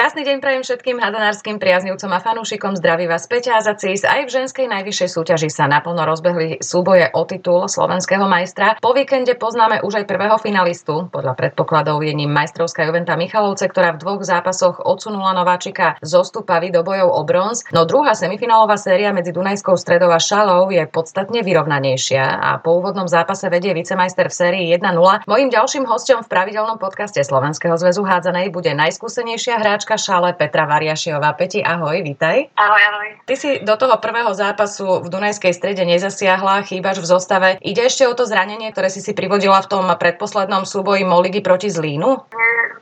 Krásny deň prajem všetkým hadanárskym priaznivcom a fanúšikom. Zdraví vás Peťa Azacis. Aj v ženskej najvyššej súťaži sa naplno rozbehli súboje o titul slovenského majstra. Po víkende poznáme už aj prvého finalistu. Podľa predpokladov je ním majstrovská Juventa Michalovce, ktorá v dvoch zápasoch odsunula nováčika zo Stupavy do bojov o bronz. No druhá semifinálová séria medzi Dunajskou stredou a Šalou je podstatne vyrovnanejšia a po úvodnom zápase vedie vicemajster v sérii 1-0. Mojím ďalším hostom v pravidelnom podcaste Slovenského zväzu hádzanej bude najskúsenejšia hráč hráčka šale Petra Variašiová. Peti, ahoj, vítaj. Ahoj, ahoj. Ty si do toho prvého zápasu v Dunajskej strede nezasiahla, chýbaš v zostave. Ide ešte o to zranenie, ktoré si si privodila v tom predposlednom súboji Moligy proti Zlínu?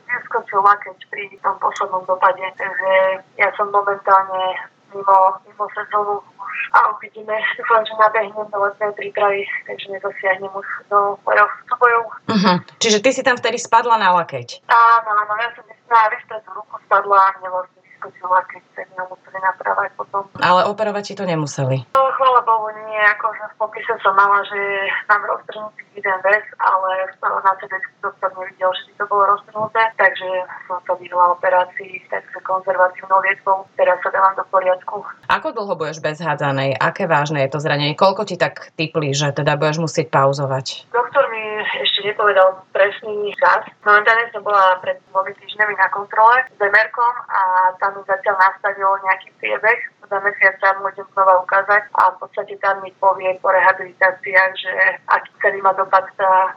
Neskočil lakeť pri tom poslednom dopade, takže ja som momentálne mimo, mimo sezónu a uvidíme. Dúfam, že nabehnem do letnej prípravy, takže nezasiahnem už do bojov, súbojov. Uh-huh. Čiže ty si tam vtedy spadla na lakeť? Áno, áno, ja som na vystretú ruku spadla a mne vlastne vyskočila, keď sa mi museli napravať potom. Ale operovať ti to nemuseli? No, chvála Bohu, nie. Akože v popise som mala, že mám roztrhnutý jeden vec, ale na CD doktor nevidel, že by to bolo roztrhnuté, takže som sa vyhla operácii, takže konzervatívnou liečbou. Teraz sa dávam do poriadku. Ako dlho budeš bez hádzanej? Aké vážne je to zranenie? Koľko ti tak typli, že teda budeš musieť pauzovať? Doktor mi ešte nepovedal presný čas. Momentálne som bola pred dvomi týždňami na kontrole s Emerkom a tam mi zatiaľ nastavil nejaký priebeh. Za mesiac sa môžem znova ukázať a v podstate tam mi povie po rehabilitáciách, že aký celý má dopad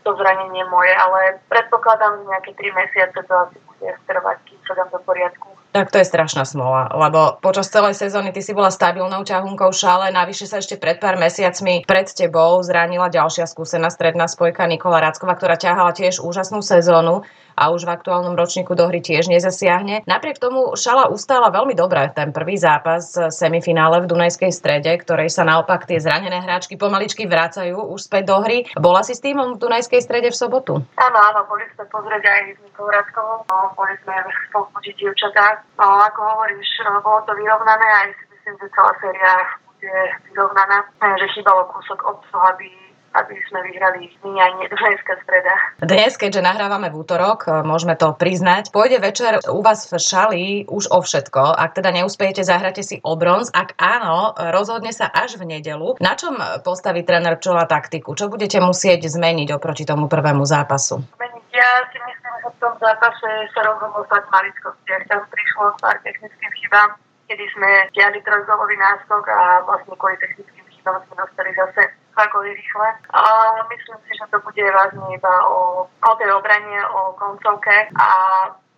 to zranenie moje, ale predpokladám, že nejaké 3 mesiace to asi bude trvať, kým sa dám do poriadku. Tak to je strašná smola, lebo počas celej sezóny ty si bola stabilnou ťahunkou šále, navyše sa ešte pred pár mesiacmi pred tebou zranila ďalšia skúsená stredná spojka Nikola Rácková, ktorá ťahala tiež úžasnú sezónu a už v aktuálnom ročníku do hry tiež nezasiahne. Napriek tomu Šala ustála veľmi dobre ten prvý zápas semifinále v Dunajskej strede, ktorej sa naopak tie zranené hráčky pomaličky vracajú už späť do hry. Bola si s týmom v Dunajskej strede v sobotu? Áno, áno, boli sme pozrieť aj s Nikolou Radkovou, no, boli sme povzbudiť dievčatá No, ako hovoríš, bolo to vyrovnané aj si myslím, že celá séria bude vyrovnaná, že chýbalo kúsok obsahu, aby aby sme vyhrali aj dneska streda. Dnes, keďže nahrávame v útorok, môžeme to priznať, pôjde večer u vás v Šali už o všetko. Ak teda neúspejete, zahráte si o bronz. Ak áno, rozhodne sa až v nedelu. Na čom postaví tréner Čola taktiku? Čo budete musieť zmeniť oproti tomu prvému zápasu? Ja si myslím, že v tom zápase sa rozhodlo stať maličkostiach. Tam prišlo pár technickým chybám, kedy sme stiahli trojzolový náskok a vlastne kvôli technickým chybám sme dostali zase dva rýchle. A myslím si, že to bude vážne iba o, o tej obrane, o koncovke a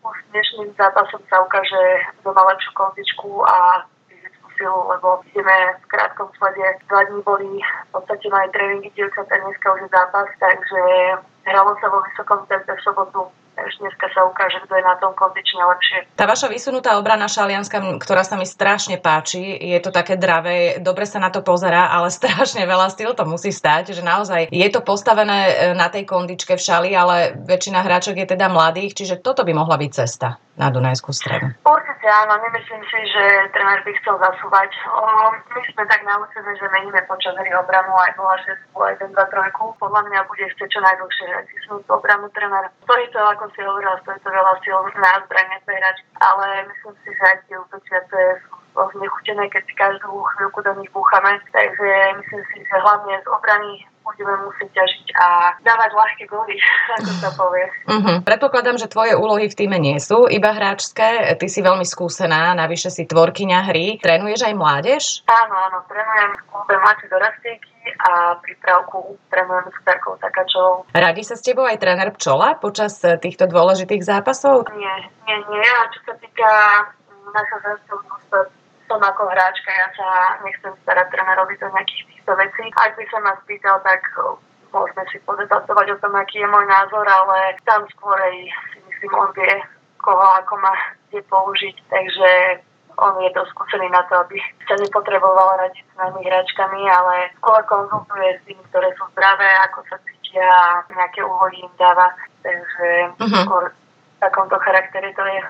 už dnešným zápasom sa ukáže, kto má lepšiu kondičku a silu, lebo ideme v krátkom slede. Dva dní boli v podstate moje tréningy dievčatá, dneska už je zápas, takže hralo sa vo vysokom tempe v sobotu až dneska sa ukáže, kto je na tom kondične lepšie. Tá vaša vysunutá obrana šalianska, ktorá sa mi strašne páči, je to také dravé, dobre sa na to pozerá, ale strašne veľa styl to musí stať, že naozaj je to postavené e, na tej kondičke v šali, ale väčšina hráčok je teda mladých, čiže toto by mohla byť cesta na Dunajskú stredu. Určite áno, nemyslím si, že tréner by chcel zasúvať. My sme tak naučení, že meníme počas hry obranu aj 0-6, aj 1 2 3 Podľa mňa bude chcieť čo najdlhšie hrať obranu tréner. Stojí to, ako si hovorila, stojí to veľa síl na zbranie hráč, ale myslím si, že aj tie útočiace sú znechutené, keď si každú chvíľku do nich búchame. Takže myslím si, že hlavne z obrany budeme musieť ťažiť a dávať ľahké góly, ako sa povie. Uh-huh. Predpokladám, že tvoje úlohy v týme nie sú iba hráčské. Ty si veľmi skúsená, navyše si tvorkyňa hry. Trénuješ aj mládež? Áno, áno, trénujem v klube dorastiek a prípravku trénujem s Terkou Takačovou. Radi sa s tebou aj tréner Pčola počas eh, týchto dôležitých zápasov? Nie, nie, nie. A čo sa týka našho ženského som ako hráčka, ja sa nechcem starať trénerovi do nejakých týchto vecí. Ak by sa ma spýtal, tak môžeme si podebatovať o tom, aký je môj názor, ale tam skôr si myslím, on vie, koho ako má kde použiť. Takže on je dosť skúsený na to, aby sa nepotreboval radiť s nami hračkami, ale skôr konzultuje s tými, ktoré sú zdravé, ako sa cítia nejaké úvody im dáva. Takže uh-huh. skôr v takomto charaktere to je.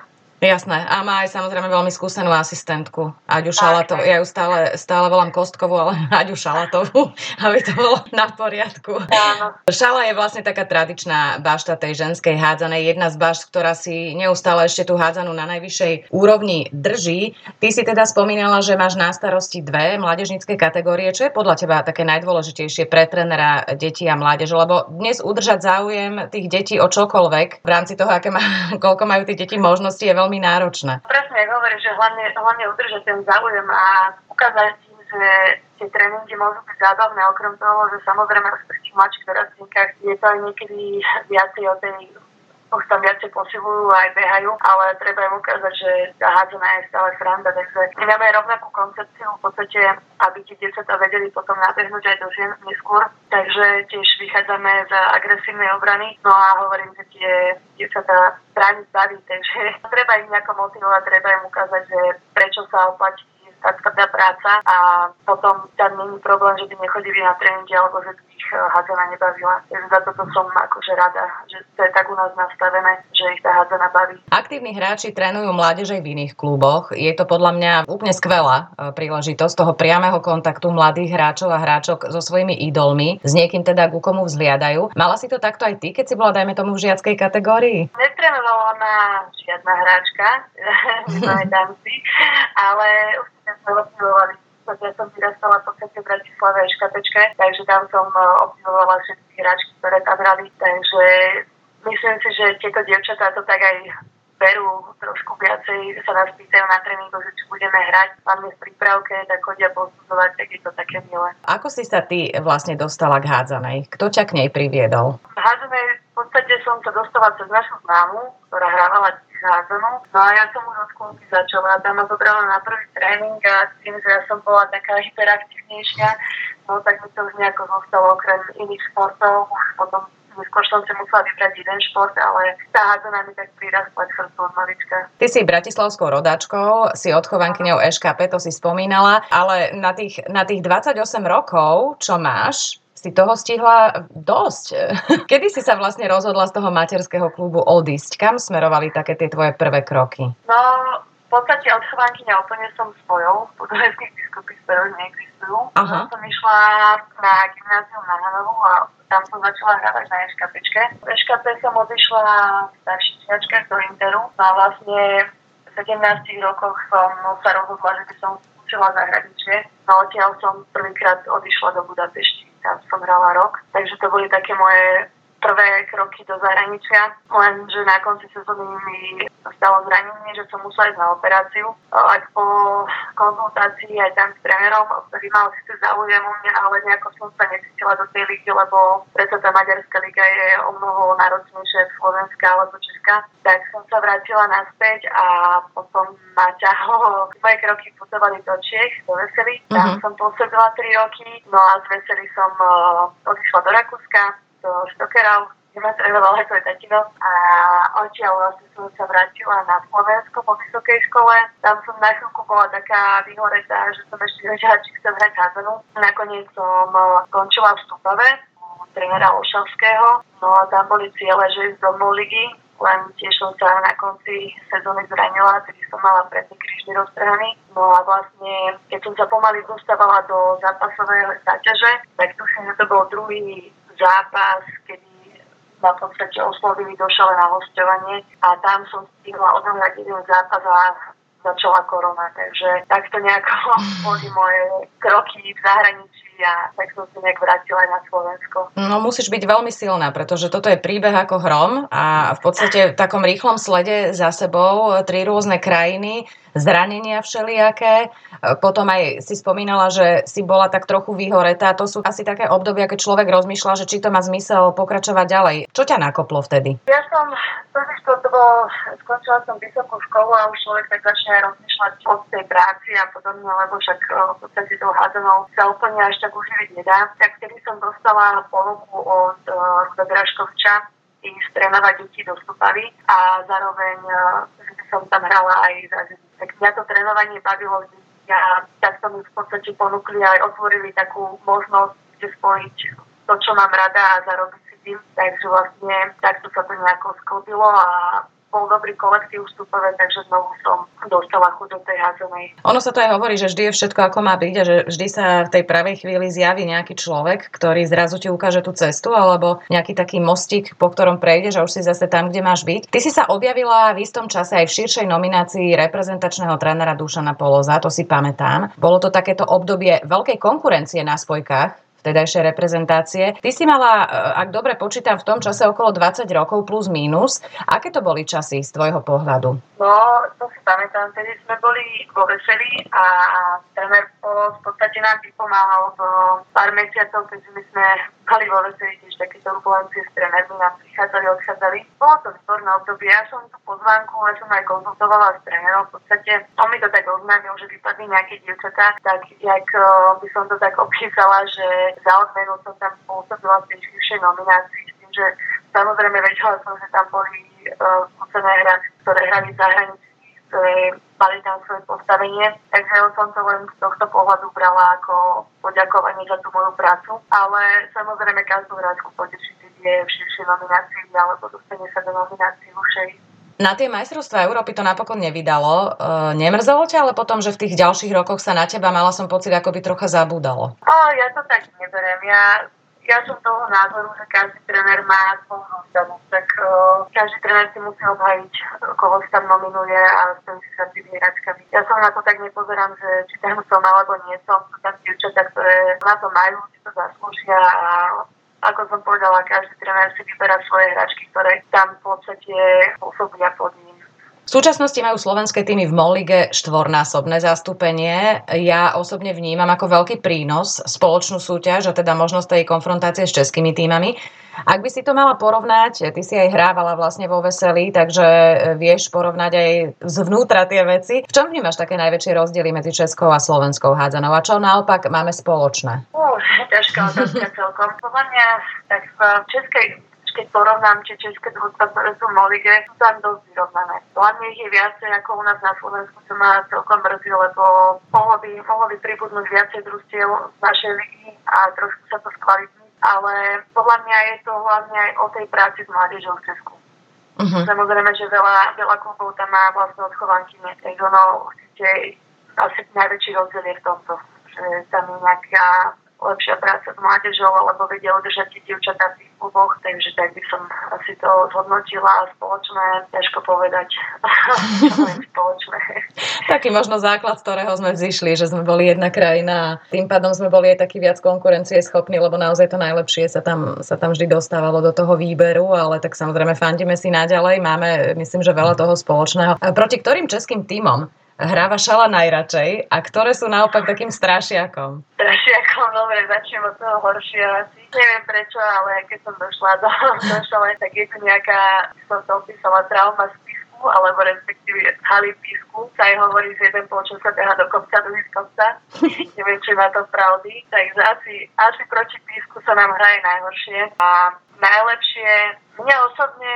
Jasné. A má aj samozrejme veľmi skúsenú asistentku. Aďu Šalatovú. Ja ju stále, stále volám Kostkovú, ale Aďu Šalatovú, aby to bolo na poriadku. Áno. Šala je vlastne taká tradičná bašta tej ženskej hádzanej. Jedna z bašt, ktorá si neustále ešte tú hádzanú na najvyššej úrovni drží. Ty si teda spomínala, že máš na starosti dve mládežnícke kategórie. Čo je podľa teba také najdôležitejšie pre trénera detí a mládeže? Lebo dnes udržať záujem tých detí o čokoľvek v rámci toho, aké má, koľko majú tie deti možnosti, je veľmi náročné. Presne, ako hovoríš, že hlavne, hlavne udržať ten záujem a ukázať im, že tie tréningy môžu byť zábavné, okrem toho, že samozrejme pri tých mladších dorastníkach je to aj niekedy viacej o tej už tam viacej posilujú aj behajú, ale treba im ukázať, že tá hádzaná je stále sranda, takže my máme rovnakú koncepciu v podstate, aby tie dievčatá vedeli potom nabehnúť aj do žien neskôr, takže tiež vychádzame z agresívnej obrany, no a hovorím, že tie dievčatá brániť baví, takže treba im nejako motivovať, treba im ukázať, že prečo sa oplatí tá tvrdá práca a potom tam není problém, že by nechodili na tréningy alebo že by ich eh, hádzaná nebavila. Takže za toto som akože rada, že to je tak u nás nastavené, že ich tá hádzaná baví. Aktívni hráči trénujú mládeže v iných kluboch. Je to podľa mňa úplne skvelá eh, príležitosť toho priamého kontaktu mladých hráčov a hráčok so svojimi idolmi, s niekým teda ku komu vzliadajú. Mala si to takto aj ty, keď si bola, dajme tomu, v žiackej kategórii? Netrénovala na žiadna hráčka, si, ale sme obdivovali, ja som vyrastala v podstate v Bratislave a škatečke, takže tam som e, obdivovala všetky hráčky, ktoré tam hrali, takže myslím si, že tieto dievčatá to tak aj berú trošku viacej, sa nás pýtajú na tréningu, že či budeme hrať, hlavne v prípravke, tak chodia posudzovať, tak je to také milé. Ako si sa ty vlastne dostala k hádzanej? Kto ťa k nej priviedol? Hádzanej podstate som sa dostala cez našu známu, ktorá hrávala hádzanú. No a ja som už od škôlky začala. Tam ma zobrala na prvý tréning a tým, že ja som bola taká hyperaktívnejšia, no tak mi to už nejako zostalo okrem iných športov. Potom neskôr som si musela vybrať jeden šport, ale tá hádzana mi tak prirastla k srdcu od malička. Ty si bratislavskou rodáčkou, si odchovankyňou EŠKP, to si spomínala, ale na tých, na tých 28 rokov, čo máš, si toho stihla dosť. Kedy si sa vlastne rozhodla z toho materského klubu odísť? Kam smerovali také tie tvoje prvé kroky? No, v podstate odchovankyňa úplne som svojou, podoleských biskupy ktoré neexistujú. Aha. Som išla na gymnázium na Hanovu a tam som začala hrávať na eškapečke. V eškape som odišla v starších do Interu a vlastne v 17 rokoch som sa rozhodla, že by som učila zahraničie. No odtiaľ som prvýkrát odišla do Budapešti tam som hrala rok. Takže to boli také moje prvé kroky do zahraničia, lenže na konci sezóny mi stalo zranenie, že som musela ísť na operáciu. Aj po konzultácii aj tam s trénerom, ktorý mal síce záujem o mňa, ale nejako som sa necítila do tej ligy, lebo preto tá maďarská liga je o mnoho náročnejšia Slovenská alebo Česká. Tak som sa vrátila naspäť a potom ma ťahlo. Moje kroky putovali do Čech, do Vesely. Tam uh-huh. som pôsobila 3 roky, no a z Vesely som uh, odišla do Rakúska do Štokerov, trénoval aj tvoj tatino a odtiaľ vlastne som sa vrátila na Slovensko po vysokej škole. Tam som na chvíľku bola taká vyhoretá, že som ešte nevedela, či chcem hrať hádzanú. Nakoniec som skončila v Stupave trénera Ošavského. No a tam boli ciele, že ísť do ligy, len tiež som sa na konci sezóny zranila, tedy som mala predný krížny roztrhaný. No a vlastne, keď som sa pomaly dostávala do zápasovej záťaže, tak tuším, že to bol druhý zápas, kedy ma v podstate oslovili do na hostovanie a tam som stihla odohrať jeden zápas a začala korona. Takže takto nejako boli moje kroky v zahraničí a tak som sa nejak vrátila aj na Slovensko. No musíš byť veľmi silná, pretože toto je príbeh ako hrom a v podstate v takom rýchlom slede za sebou tri rôzne krajiny, zranenia všelijaké. Potom aj si spomínala, že si bola tak trochu vyhoretá. To sú asi také obdobia, keď človek rozmýšľa, že či to má zmysel pokračovať ďalej. Čo ťa nakoplo vtedy? Ja som, totiž to, to bolo, skončila som vysokú školu a už človek tak začne rozmýšľať o tej práci a podobne, lebo však v podstate tou hádzanou sa úplne až tak uživiť nedá. Tak vtedy som dostala ponuku od uh, Ruda Draškovča, ísť trénovať deti do Stupavy a zároveň že som tam hrala aj za Tak mňa to trénovanie bavilo ja, tak som v podstate ponúkli aj otvorili takú možnosť, kde spojiť to, čo mám rada a zarobiť si tým. Takže vlastne takto sa to nejako sklopilo a bol dobrý kolektív vstupové, takže znovu som dostala chuť do tej hádzanej. Ono sa to aj hovorí, že vždy je všetko ako má byť a že vždy sa v tej pravej chvíli zjaví nejaký človek, ktorý zrazu ti ukáže tú cestu alebo nejaký taký mostík, po ktorom prejdeš a už si zase tam, kde máš byť. Ty si sa objavila v istom čase aj v širšej nominácii reprezentačného trénera Dušana Poloza, to si pamätám. Bolo to takéto obdobie veľkej konkurencie na spojkách vtedajšej reprezentácie. Ty si mala, e, ak dobre počítam, v tom čase okolo 20 rokov plus minus. Aké to boli časy z tvojho pohľadu? No, to si pamätám, vtedy sme boli vo Veseli a tréner v podstate nám vypomáhal v pár mesiacov, keďže my sme mali vo Veseli tiež také turbulencie s trénermi, nám prichádzali, odchádzali. Bolo to výborné obdobie, ja som tú pozvánku, ja som aj konzultovala s trénerom, v podstate on mi to tak oznámil, že vypadli nejaké dievčatá, tak jak e, by som to tak opísala, že za odmenu som tam pôsobila v tej nominácii s tým, že samozrejme vedela som, že tam boli uh, skúsené hráči, ktoré hrali zahraničí, ktoré mali tam svoje postavenie, takže som to len z tohto pohľadu brala ako poďakovanie za tú moju prácu, ale samozrejme každú hráčku poteší, keď je v širšej nominácii alebo dostane sa do nominácii ušej na tie majstrovstvá Európy to napokon nevydalo. E, nemrzelo ťa, ale potom, že v tých ďalších rokoch sa na teba mala som pocit, ako by trocha zabúdalo. O, ja to tak neberiem. Ja, ja som toho názoru, že každý tréner má svoju. Tak o, každý tréner si musí obhajiť, koho sa tam nominuje a stojí si sa tými hračkami. Ja som na to tak nepozerám, že či tam som alebo nie som. Sú tam dievčatá, ktoré na to majú, či to zaslúžia a ako som povedala, každý tréner si vyberá svoje hračky, ktoré tam v podstate pôsobia pod ním. V súčasnosti majú slovenské týmy v Molige štvornásobné zastúpenie. Ja osobne vnímam ako veľký prínos spoločnú súťaž a teda možnosť tej konfrontácie s českými týmami. Ak by si to mala porovnať, ty si aj hrávala vlastne vo Veseli, takže e, vieš porovnať aj zvnútra tie veci. V čom vnímaš také najväčšie rozdiely medzi Českou a Slovenskou hádzanou a čo naopak máme spoločné? Uh, ťažká otázka celkom. Podľa mňa tak v Českej keď porovnám tie české družstva, ktoré sú v Molige, sú tam dosť vyrovnané. Hlavne ich je viacej ako u nás na Slovensku, čo ma celkom mrzí, lebo mohlo by, mohlo by pribudnúť viacej družstiev z našej ligy a trošku sa to skvalitní ale podľa mňa je to hlavne aj o tej práci s mládežou v Česku. Uh-huh. Samozrejme, že veľa, veľa klubov tam má vlastne odchovanky, tak ono určite asi najväčší rozdiel je v tomto, že tam je nejaká lepšia práca s mládežou, alebo vedia udržať tie dievčatá v tých kluboch, takže tak by som asi to zhodnotila spoločné, ťažko povedať, spoločné. Taký možno základ, z ktorého sme zišli, že sme boli jedna krajina a tým pádom sme boli aj taký viac konkurencie schopní, lebo naozaj to najlepšie sa tam, sa tam vždy dostávalo do toho výberu, ale tak samozrejme fandíme si naďalej, máme myslím, že veľa toho spoločného. A proti ktorým českým týmom hráva šala najradšej a ktoré sú naopak takým strašiakom? Strašiakom, dobre, začnem od toho horšieho asi. Neviem prečo, ale keď som došla do, do šale, tak je tu nejaká, som to opísala, trauma z písku, alebo respektíve haly písku. Sa aj hovorí, že jeden počas sa beha do kopca, druhý z kopca. Neviem, či má to pravdy. Takže asi, asi proti písku sa nám hraje najhoršie. A najlepšie, mne osobne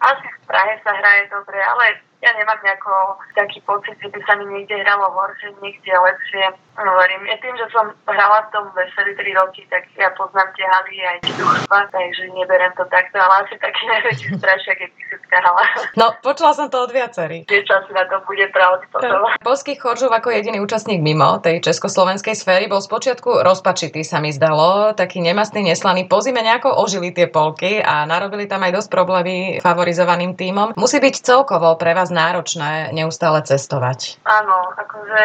asi v Prahe sa hraje dobre, ale ja nemám nejako taký pocit, že by sa mi niekde hralo horšie, niekde lepšie. Hovorím, ja tým, že som hrala v tom veseli 3 roky, tak ja poznám tie haly aj družstva, takže neberiem to takto, ale asi taký najväčší strašiak je Písecká hala. No, počula som to od viacerých. Že si na to bude pravdy potom. Polský Choržov ako jediný účastník mimo tej československej sféry bol spočiatku rozpačitý, sa mi zdalo, taký nemastný, neslaný. Po zime nejako ožili tie polky a narobili tam aj dosť problémy favorizovaným tímom. Musí byť celkovo pre vás náročné neustále cestovať. Áno, akože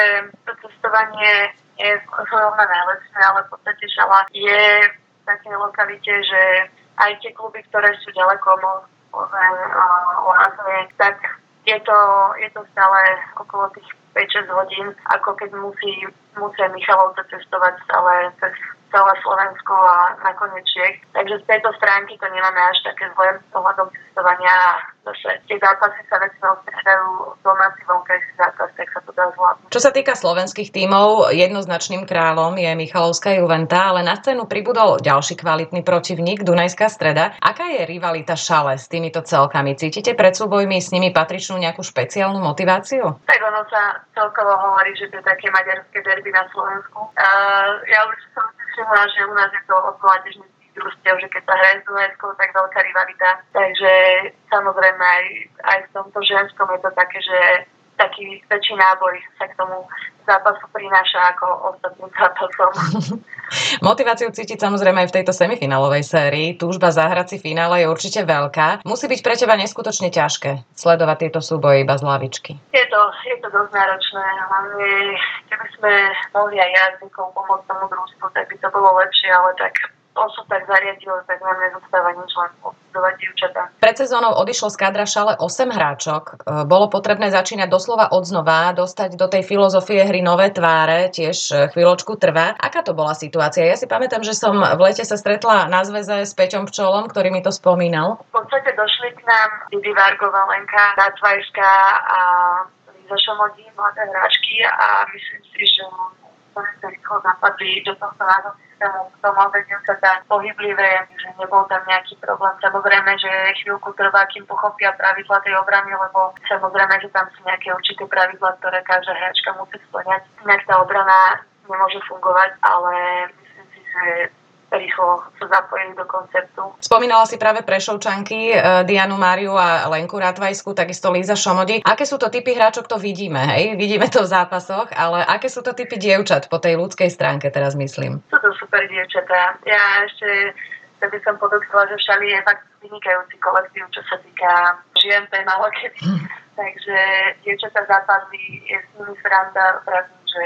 to cestovanie je zrovna najlepšie, ale v podstate šala je v takej lokalite, že aj tie kluby, ktoré sú ďaleko Lázne, tak je to, je to stále okolo tých 5-6 hodín, ako keď musí, musia Michalovce cestovať stále cez celé Slovensko a nakoniec Čech. Takže z tejto stránky to nemáme až také zlé ohľadom cestovania zase tie zápasy sa väčšinou stredajú domáci vonkajší zápas, tak sa to dá zvládnuť. Čo sa týka slovenských tímov, jednoznačným kráľom je Michalovská Juventa, ale na scénu pribudol ďalší kvalitný protivník Dunajská streda. Aká je rivalita šale s týmito celkami? Cítite pred súbojmi s nimi patričnú nejakú špeciálnu motiváciu? Tak ono sa celkovo hovorí, že to je také maďarské derby na Slovensku. Uh, ja už som si všimla, že u nás je to od mládežnických družstiev, že keď sa hraje s Dunajskou, tak veľká rivalita. Takže samozrejme aj, aj v tomto ženskom je to také, že taký väčší náboj sa k tomu zápasu prináša ako ostatným zápasom. Motiváciu cítiť samozrejme aj v tejto semifinálovej sérii. Túžba zahrať si finále je určite veľká. Musí byť pre teba neskutočne ťažké sledovať tieto súboje iba z lavičky. Je to, je to dosť náročné. Hlavne, keby sme mohli aj jazdníkov pomôcť tomu družstvu, tak by to bolo lepšie, ale tak to sa tak zariadilo, tak nám nezostáva nič len obsudovať dievčatá. Pred sezónou odišlo z kadra šale 8 hráčok. E, bolo potrebné začínať doslova od znova, dostať do tej filozofie hry nové tváre, tiež e, chvíľočku trvá. Aká to bola situácia? Ja si pamätám, že som v lete sa stretla na zväze s Peťom Pčolom, ktorý mi to spomínal. V podstate došli k nám Didi Vargová, Lenka Dácvajská a Liza Šomodí, mladé hráčky a myslím si, že sa rýchlo zapadli do tohto nášho systému, to mladé dievčatá pohyblivé, že nebol tam nejaký problém. Samozrejme, že chvíľku trvá, kým pochopia pravidla tej obrany, lebo samozrejme, že tam sú nejaké určité pravidla, ktoré každá hráčka musí splňať. Inak tá obrana nemôže fungovať, ale myslím si, že rýchlo sa zapojili do konceptu. Spomínala si práve Prešovčanky, eh, Dianu Máriu a Lenku Ratvajsku, takisto Líza Šomodi. Aké sú to typy hráčok, to vidíme, hej? Vidíme to v zápasoch, ale aké sú to typy dievčat po tej ľudskej stránke teraz myslím? Sú to super dievčatá. Ja ešte by som podotkla, že Šali je fakt vynikajúci kolektív, čo sa týka žien, to je malo kedy. Hm. Takže dievčatá zapadli, je s nimi sranda, pravdím, že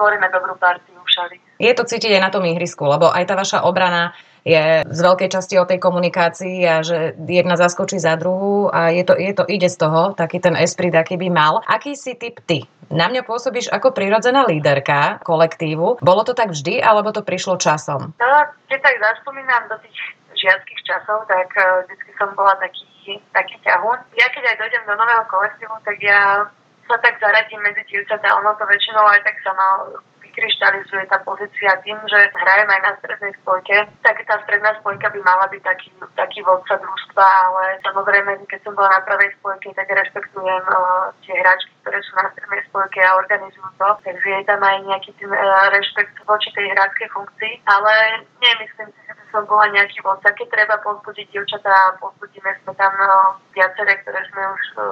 tvoríme dobrú partiu v Šali. Je to cítiť aj na tom ihrisku, lebo aj tá vaša obrana je z veľkej časti o tej komunikácii a že jedna zaskočí za druhú a je to, je to ide z toho, taký ten esprit, aký by mal. Aký si typ ty? Na mňa pôsobíš ako prirodzená líderka kolektívu. Bolo to tak vždy, alebo to prišlo časom? No, keď tak zaspomínam do tých žiackých časov, tak uh, vždy som bola taký, taký ťahun. Ja keď aj dojdem do nového kolektívu, tak ja sa tak zaradím medzi dievčatá, ono to väčšinou aj tak sama vykryštalizuje tá pozícia tým, že hrajem aj na strednej spojke, tak tá stredná spojka by mala byť taký, taký vodca družstva, ale samozrejme, keď som bola na pravej spojke, tak rešpektujem uh, tie hráčky, ktoré sú na strednej spojke a organizujú to, takže je tam aj nejaký ten uh, rešpekt voči tej hráčskej funkcii, ale nemyslím si, že by som bola nejaký vodca. Keď treba pozbudiť dievčatá, pozbudíme sme tam uh, viaceré, ktoré sme už uh,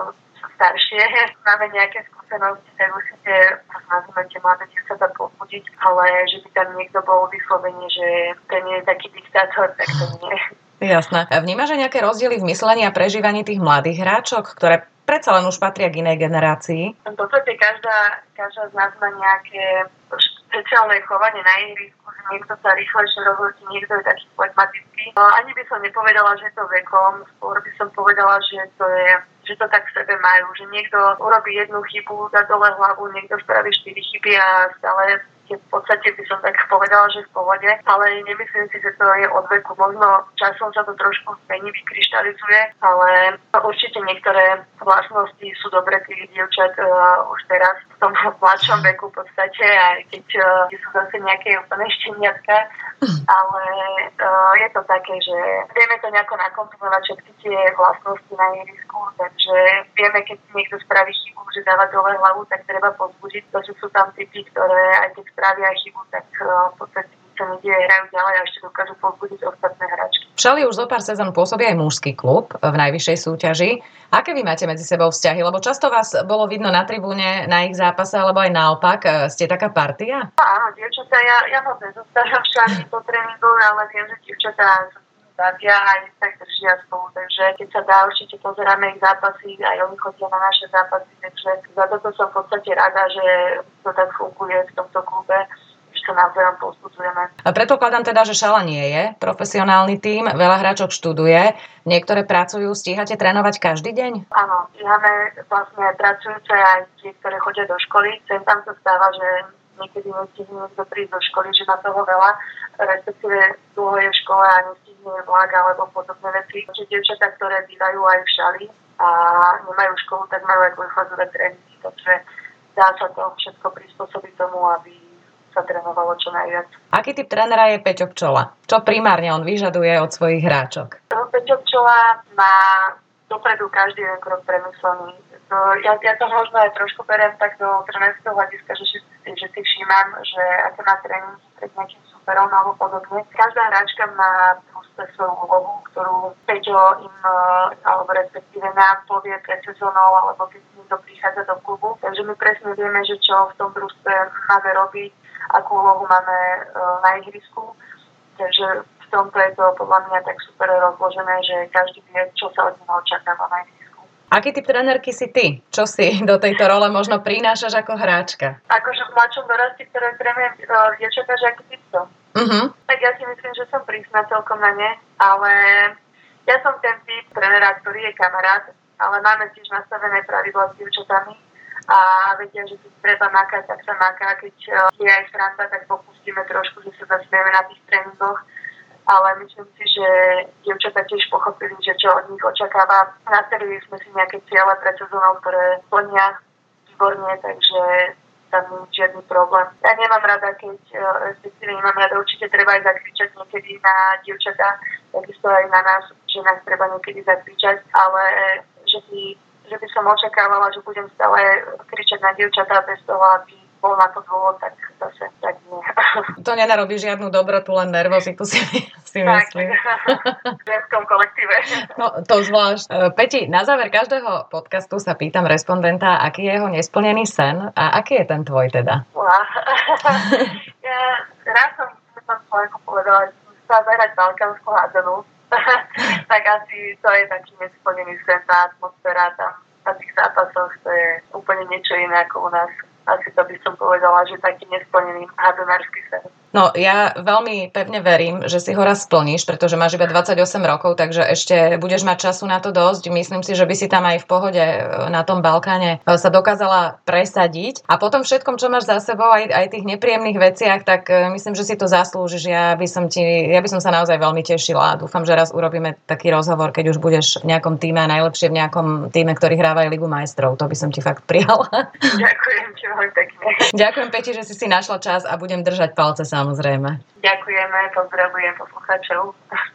staršie, máme nejaké skúsenosti, tak určite nazvime tie mladé dievčatá povzbudiť, ale že by tam niekto bol vyslovene, že ten je taký diktátor, tak to nie. Jasné. Vnímaš aj nejaké rozdiely v myslení a prežívaní tých mladých hráčok, ktoré predsa len už patria k inej generácii? V podstate každá, každá z nás má nejaké špeciálne chovanie na ihrisku, že niekto sa rýchlejšie rozhodí, niekto je taký flegmatický. No, ani by som nepovedala, že to vekom, skôr by som povedala, že to je že to tak v sebe majú, že niekto urobí jednu chybu, dá dole hlavu, niekto spraví štyri chyby a stále v podstate by som tak povedala, že v pohode, ale nemyslím si, že to je od veku. Možno časom sa to trošku zmení, vykryštalizuje, ale určite niektoré vlastnosti sú dobre tých dievčat uh, už teraz v tom mladšom veku v podstate, aj keď uh, sú zase nejaké úplne šteniatka, ale uh, je to také, že vieme to nejako nakomponovať všetky tie vlastnosti na ihrisku, takže vieme, keď niekto spraví chybu, že dáva dole hlavu, tak treba pozbudiť, pretože sú tam typy, ktoré aj keď spravia chybu, tak uh, v podstate sa nedie, hrajú ďalej a ešte dokážu pozbudiť ostatné hračky. V Šali už zo pár sezón pôsobí aj mužský klub v najvyššej súťaži. Aké vy máte medzi sebou vzťahy? Lebo často vás bolo vidno na tribúne na ich zápase, alebo aj naopak. E, ste taká partia? No, áno, dievčatá, ja, ja moc nezostávam v Šali po tréningu, ale viem, že dievčatá bavia aj tak držia spolu, takže keď sa dá, určite pozeráme ich zápasy, aj oni chodia na naše zápasy, takže za toto som v podstate rada, že to tak funguje v tomto klube sa navzájom povzbudzujeme. A predpokladám teda, že Šala nie je profesionálny tím, veľa hráčok študuje, niektoré pracujú, stíhate trénovať každý deň? Áno, máme vlastne pracujúce aj tie, ktoré chodia do školy. Sem tam sa stáva, že niekedy nestihne niekto prísť do školy, že má toho veľa, respektíve dlho je v škole a nestihne vlak alebo podobné veci. Čiže dievčatá, ktoré bývajú aj v šali a nemajú školu, tak majú aj dvojfázové tréningy, takže dá sa to všetko prispôsobiť tomu, aby sa trénovalo čo najviac. Aký typ trénera je Peťo Pčola? Čo primárne on vyžaduje od svojich hráčok? Peťo Pčola má dopredu každý jeden krok premyslený. Ja, ja to možno aj trošku beriem tak do trenerského hľadiska, že, že si všímam, že ako na tréningu pred nejakým superom alebo podobne, každá hráčka má proste svoju úlohu, ktorú Peťo im, e, alebo respektíve nám povie pred sezónou, alebo keď niekto prichádza do klubu. Takže my presne vieme, že čo v tom družstve máme robiť, akú úlohu máme e, na ihrisku. Takže v tomto je to podľa mňa tak super rozložené, že každý vie, čo sa od neho očakáva na ihrisku. Aký typ trenerky si ty? Čo si do tejto role možno prinášaš ako hráčka? Akože v mladšom doroste, ktoré trénujem uh, dievčatá, že aký typ to? Uh-huh. Tak ja si myslím, že som prísna celkom na ne, ale ja som ten typ trenera, ktorý je kamarát, ale máme tiež nastavené pravidla s dievčatami a vedia, že keď treba makať, tak sa maká. Keď uh, je aj sranda, tak popustíme trošku, že sa zasmieme na tých tréningoch ale myslím si, že dievčatá tiež pochopili, že čo od nich očakáva. Nastavili sme si nejaké ciele pred sezónou, ktoré plnia výborne, takže tam nie je žiadny problém. Ja nemám rada, keď, e, respektíve nemám rada, určite treba aj zakričať niekedy na dievčatá, takisto aj na nás, že nás treba niekedy zakričať, ale že by, že by som očakávala, že budem stále kričať na dievčatá bez toho, aby bol na to dôvod, tak zase tak nie. To nenarobí žiadnu dobrotu, len nervozitu si, si myslím. V tom kolektíve. No, to zvlášť. E, Peti, na záver každého podcastu sa pýtam respondenta, aký je jeho nesplnený sen a aký je ten tvoj teda? ja, raz som, som človeku povedala, že som sa zahrať balkánsku hádzanú. tak asi to je taký nesplnený sen, tá atmosféra tam na tých zápasoch, to je úplne niečo iné ako u nás asi to by som povedala, že taký nesplnený hádonársky sen. No, ja veľmi pevne verím, že si ho raz splníš, pretože máš iba 28 rokov, takže ešte budeš mať času na to dosť. Myslím si, že by si tam aj v pohode e, na tom Balkáne e, sa dokázala presadiť. A potom všetkom, čo máš za sebou, aj, aj tých nepríjemných veciach, tak e, myslím, že si to zaslúžiš. Ja by som, ti, ja by som sa naozaj veľmi tešila a dúfam, že raz urobíme taký rozhovor, keď už budeš v nejakom týme, najlepšie v nejakom týme, ktorý hráva aj Ligu majstrov. To by som ti fakt prijala. Ďakujem ti veľmi pekne. Ďakujem Peti, že si si našla čas a budem držať palce sa samozrejme. Ďakujeme, pozdravujem poslucháčov.